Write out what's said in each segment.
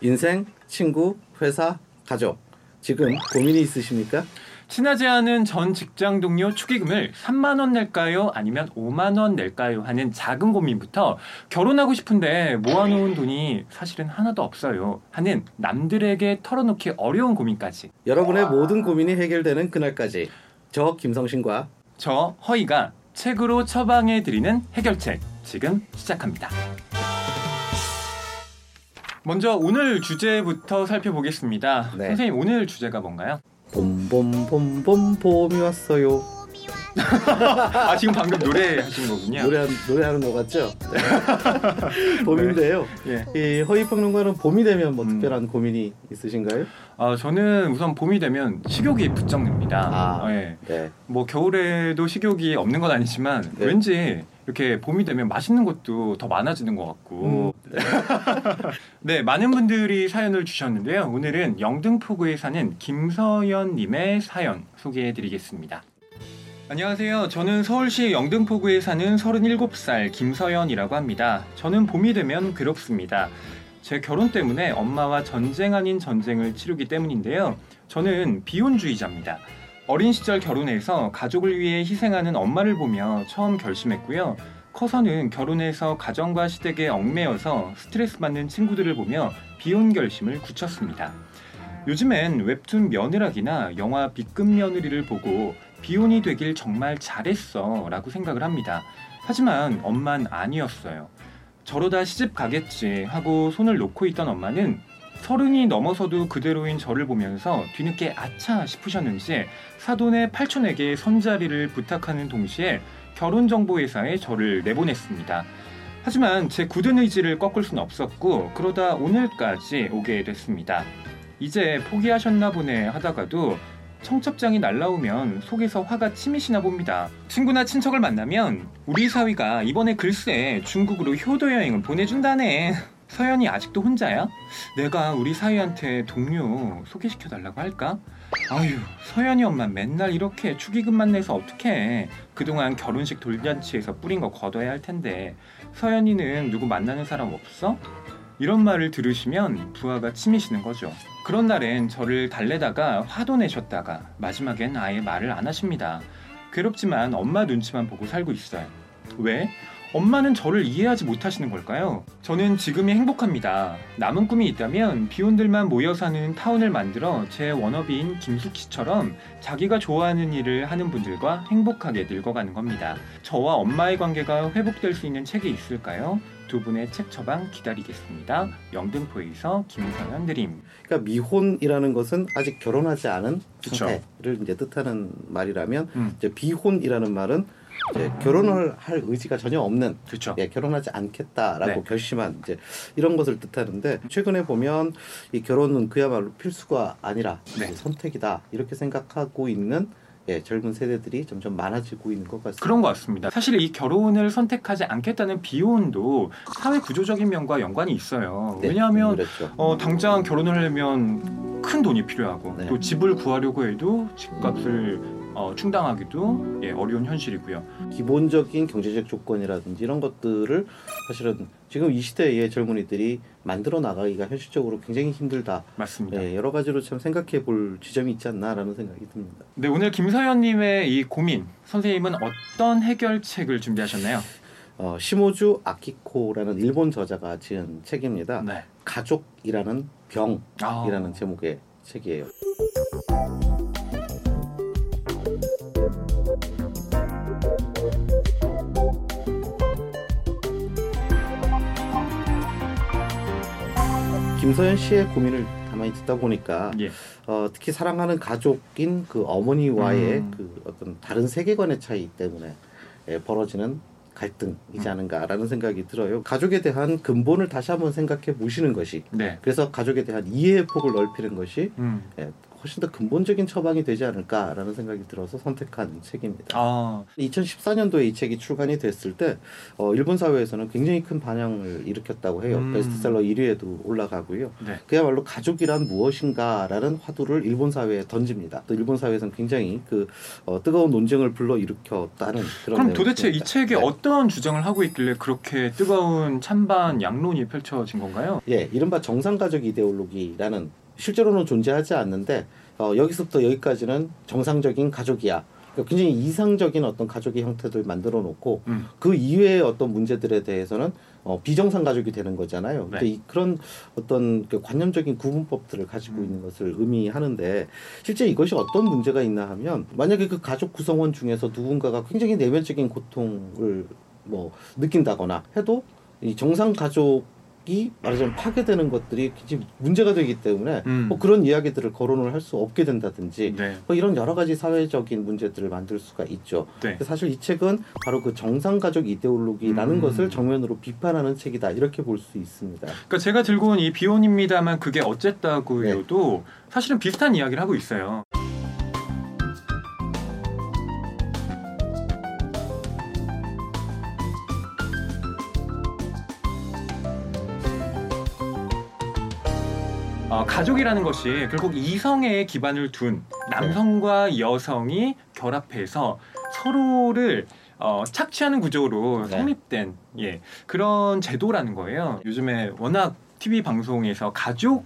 인생, 친구, 회사, 가족. 지금 고민이 있으십니까? 친하지 않은 전 직장 동료 축의금을 3만 원 낼까요? 아니면 5만 원 낼까요? 하는 작은 고민부터 결혼하고 싶은데 모아놓은 돈이 사실은 하나도 없어요. 하는 남들에게 털어놓기 어려운 고민까지. 여러분의 모든 고민이 해결되는 그날까지 저 김성신과 저 허이가 책으로 처방해 드리는 해결책 지금 시작합니다. 먼저 오늘 주제부터 살펴보겠습니다. 네. 선생님 오늘 주제가 뭔가요? 봄봄봄봄 봄이 왔어요. 아 지금 방금 노래 하신 거군요. 노래 노래하는 것 같죠? 네. 봄인데요. 예. 이 허위 평론가는 봄이 되면 뭐 음. 특별한 고민이 있으신가요? 아 저는 우선 봄이 되면 식욕이 부쩍 납니다. 아. 예. 네. 뭐 겨울에도 식욕이 없는 건 아니지만 네. 왠지 이렇게 봄이 되면 맛있는 것도 더 많아지는 것 같고 네 많은 분들이 사연을 주셨는데요 오늘은 영등포구에 사는 김서연님의 사연 소개해드리겠습니다 안녕하세요. 저는 서울시 영등포구에 사는 37살 김서연이라고 합니다. 저는 봄이 되면 괴롭습니다. 제 결혼 때문에 엄마와 전쟁 아닌 전쟁을 치르기 때문인데요. 저는 비혼주의자입니다. 어린 시절 결혼해서 가족을 위해 희생하는 엄마를 보며 처음 결심했고요. 커서는 결혼해서 가정과 시댁에 얽매여서 스트레스 받는 친구들을 보며 비혼 결심을 굳혔습니다. 요즘엔 웹툰 며느라기나 영화 B급 며느리를 보고 비혼이 되길 정말 잘했어 라고 생각을 합니다. 하지만 엄만 아니었어요. 저러다 시집 가겠지 하고 손을 놓고 있던 엄마는 서른이 넘어서도 그대로인 저를 보면서 뒤늦게 아차 싶으셨는지 사돈의 팔촌에게 선자리를 부탁하는 동시에 결혼정보회사에 저를 내보냈습니다. 하지만 제 굳은 의지를 꺾을 수는 없었고 그러다 오늘까지 오게 됐습니다. 이제 포기하셨나 보네 하다가도 청첩장이 날라오면 속에서 화가 치미시나 봅니다. 친구나 친척을 만나면 우리 사위가 이번에 글쎄 중국으로 효도 여행을 보내준다네. 서연이 아직도 혼자야? 내가 우리 사위한테 동료 소개시켜 달라고 할까? 아유, 서연이 엄마 맨날 이렇게 축의금만 내서 어떡해. 그동안 결혼식 돌잔치에서 뿌린 거 걷어야 할 텐데. 서연이는 누구 만나는 사람 없어? 이런 말을 들으시면 부하가 치미시는 거죠. 그런 날엔 저를 달래다가 화도 내셨다가 마지막엔 아예 말을 안 하십니다. 괴롭지만 엄마 눈치만 보고 살고 있어요. 왜? 엄마는 저를 이해하지 못하시는 걸까요? 저는 지금이 행복합니다. 남은 꿈이 있다면 비혼들만 모여 사는 타운을 만들어 제 워너비인 김숙 씨처럼 자기가 좋아하는 일을 하는 분들과 행복하게 늙어가는 겁니다. 저와 엄마의 관계가 회복될 수 있는 책이 있을까요? 두 분의 책 처방 기다리겠습니다. 영등포에서 김성현 드림. 그러니까 미혼이라는 것은 아직 결혼하지 않은 그쵸. 상태를 이제 뜻하는 말이라면 음. 이제 비혼이라는 말은 이제 결혼을 할 의지가 전혀 없는 그렇죠. 예, 결혼하지 않겠다라고 네. 결심한 이제 이런 것을 뜻하는데 최근에 보면 이 결혼은 그야말로 필수가 아니라 네. 선택이다 이렇게 생각하고 있는 예, 젊은 세대들이 점점 많아지고 있는 것 같습니다. 그런 것 같습니다. 사실 이 결혼을 선택하지 않겠다는 비혼도 사회 구조적인 면과 연관이 있어요. 네, 왜냐하면 그렇죠. 어, 당장 결혼을 하려면 큰 돈이 필요하고 네. 또 집을 구하려고 해도 집값을 어, 충당하기도 예, 어려운 현실이고요. 기본적인 경제적 조건이라든지 이런 것들을 사실은 지금 이 시대의 젊은이들이 만들어 나가기가 현실적으로 굉장히 힘들다. 맞습니다. 예, 여러 가지로 참 생각해 볼 지점이 있지 않나라는 생각이 듭니다. 네, 오늘 김서연님의 이 고민 선생님은 어떤 해결책을 준비하셨나요? 어, 시모주 아키코라는 일본 저자가 지은 책입니다. 네. 가족이라는 병이라는 아, 제목의 책이에요. 김서연 씨의 고민을 가만히 듣다 보니까 예. 어, 특히 사랑하는 가족인 그 어머니와의 음. 그 어떤 다른 세계관의 차이 때문에 예, 벌어지는 갈등이지 음. 않은가라는 생각이 들어요. 가족에 대한 근본을 다시 한번 생각해 보시는 것이 네. 그래서 가족에 대한 이해의 폭을 넓히는 것이 음. 예, 훨씬 더 근본적인 처방이 되지 않을까라는 생각이 들어서 선택한 책입니다. 아, 2014년도에 이 책이 출간이 됐을 때 어, 일본 사회에서는 굉장히 큰 반향을 일으켰다고 해요. 음. 베스트셀러 1위에도 올라가고요. 네. 그야말로 가족이란 무엇인가라는 화두를 일본 사회에 던집니다. 또 일본 사회에서는 굉장히 그 어, 뜨거운 논쟁을 불러 일으켰다는 그런. 그럼 도대체 이. 책에 네. 어떤 주장을 하고 있길래 그렇게 뜨거운 찬반 양론이 펼쳐진 건가요? 예, 이른바 정상가족 이데올로기라는 실제로는 존재하지 않는데 어, 여기서부터 여기까지는 정상적인 가족이야. 그러니까 굉장히 이상적인 어떤 가족의 형태들 만들어 놓고 음. 그 이외의 어떤 문제들에 대해서는 어, 비정상 가족이 되는 거잖아요. 근데 네. 이, 그런 어떤 그 관념적인 구분법들을 가지고 음. 있는 것을 의미하는데 실제 이것이 어떤 문제가 있나 하면 만약에 그 가족 구성원 중에서 누군가가 굉장히 내면적인 고통을 뭐 느낀다거나 해도 이 정상 가족 이 말하자면 파괴되는 것들이 굉장히 문제가 되기 때문에 음. 뭐 그런 이야기들을 거론을 할 수 없게 된다든지 네. 뭐 이런 여러 가지 사회적인 문제들을 만들 수가 있죠. 네. 사실 이 책은 바로 그 정상가족 이데올로기라는 음. 것을 정면으로 비판하는 책이다 이렇게 볼 수 있습니다. 그러니까 제가 들고 온 이 비혼입니다만 그게 어쨌다고요도 네. 사실은 비슷한 이야기를 하고 있어요. 어, 가족이라는 것이 결국 이성에 기반을 둔 남성과 여성이 결합해서 서로를 어, 착취하는 구조로 네. 성립된 예, 그런 제도라는 거예요. 요즘에 워낙 TV 방송에서 가족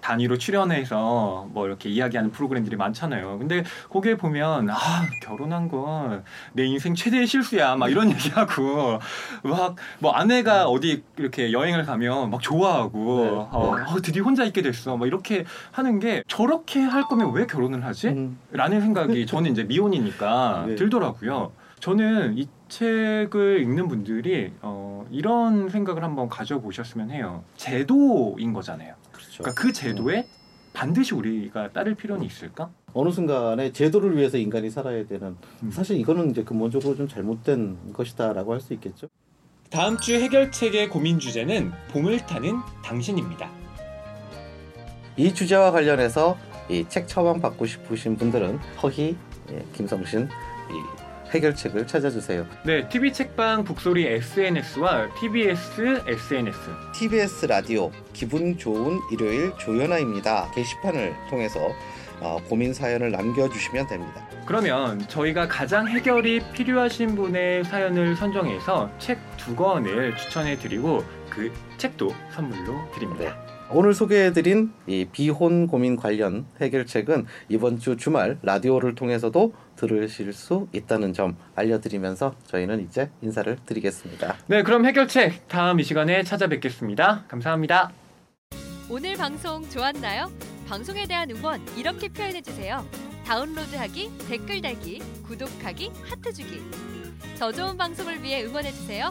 단위로 출연해서 뭐 이렇게 이야기하는 프로그램들이 많잖아요. 근데 거기에 보면 아 결혼한 건 내 인생 최대의 실수야 막 이런 얘기하고 막 뭐 아내가 어디 이렇게 여행을 가면 막 좋아하고 네. 어, 어, 드디어 혼자 있게 됐어 막 이렇게 하는 게 저렇게 할 거면 왜 결혼을 하지? 음, 라는 생각이 저는 이제 미혼이니까 네. 들더라고요. 저는 이 책을 읽는 분들이 어, 이런 생각을 한번 가져보셨으면 해요. 제도인 거잖아요. 그렇죠. 그러니까 그 제도에 반드시 우리가 따를 필요는 있을까? 어느 순간에 제도를 위해서 인간이 살아야 되는 음. 사실 이거는 이제 근본적으로 좀 잘못된 것이다라고 할 수 있겠죠. 다음 주 해결책의 고민 주제는 봄을 타는 당신입니다. 이 주제와 관련해서 이 책 처방 받고 싶으신 분들은 허희, 예, 김성신 이 해결책을 찾아주세요. 네, TV 책방 북소리 SNS와 TBS SNS TBS 라디오 기분 좋은 일요일 조연아입니다. 게시판을 통해서 어, 고민 사연을 남겨주시면 됩니다. 그러면 저희가 가장 해결이 필요하신 분의 사연을 선정해서 책 두 권을 추천해 드리고 그 책도 선물로 드립니다. 오늘 소개해드린 이 비혼 고민 관련 해결책은 이번 주 주말 라디오를 통해서도 들으실 수 있다는 점 알려드리면서 저희는 이제 인사를 드리겠습니다. 네, 그럼 해결책 다음 이 시간에 찾아뵙겠습니다. 감사합니다. 오늘 방송 좋았나요? 방송에 대한 응원 이렇게 표현해 주세요. 다운로드하기, 댓글 달기, 구독하기, 하트 주기. 더 좋은 방송을 위해 응원해 주세요.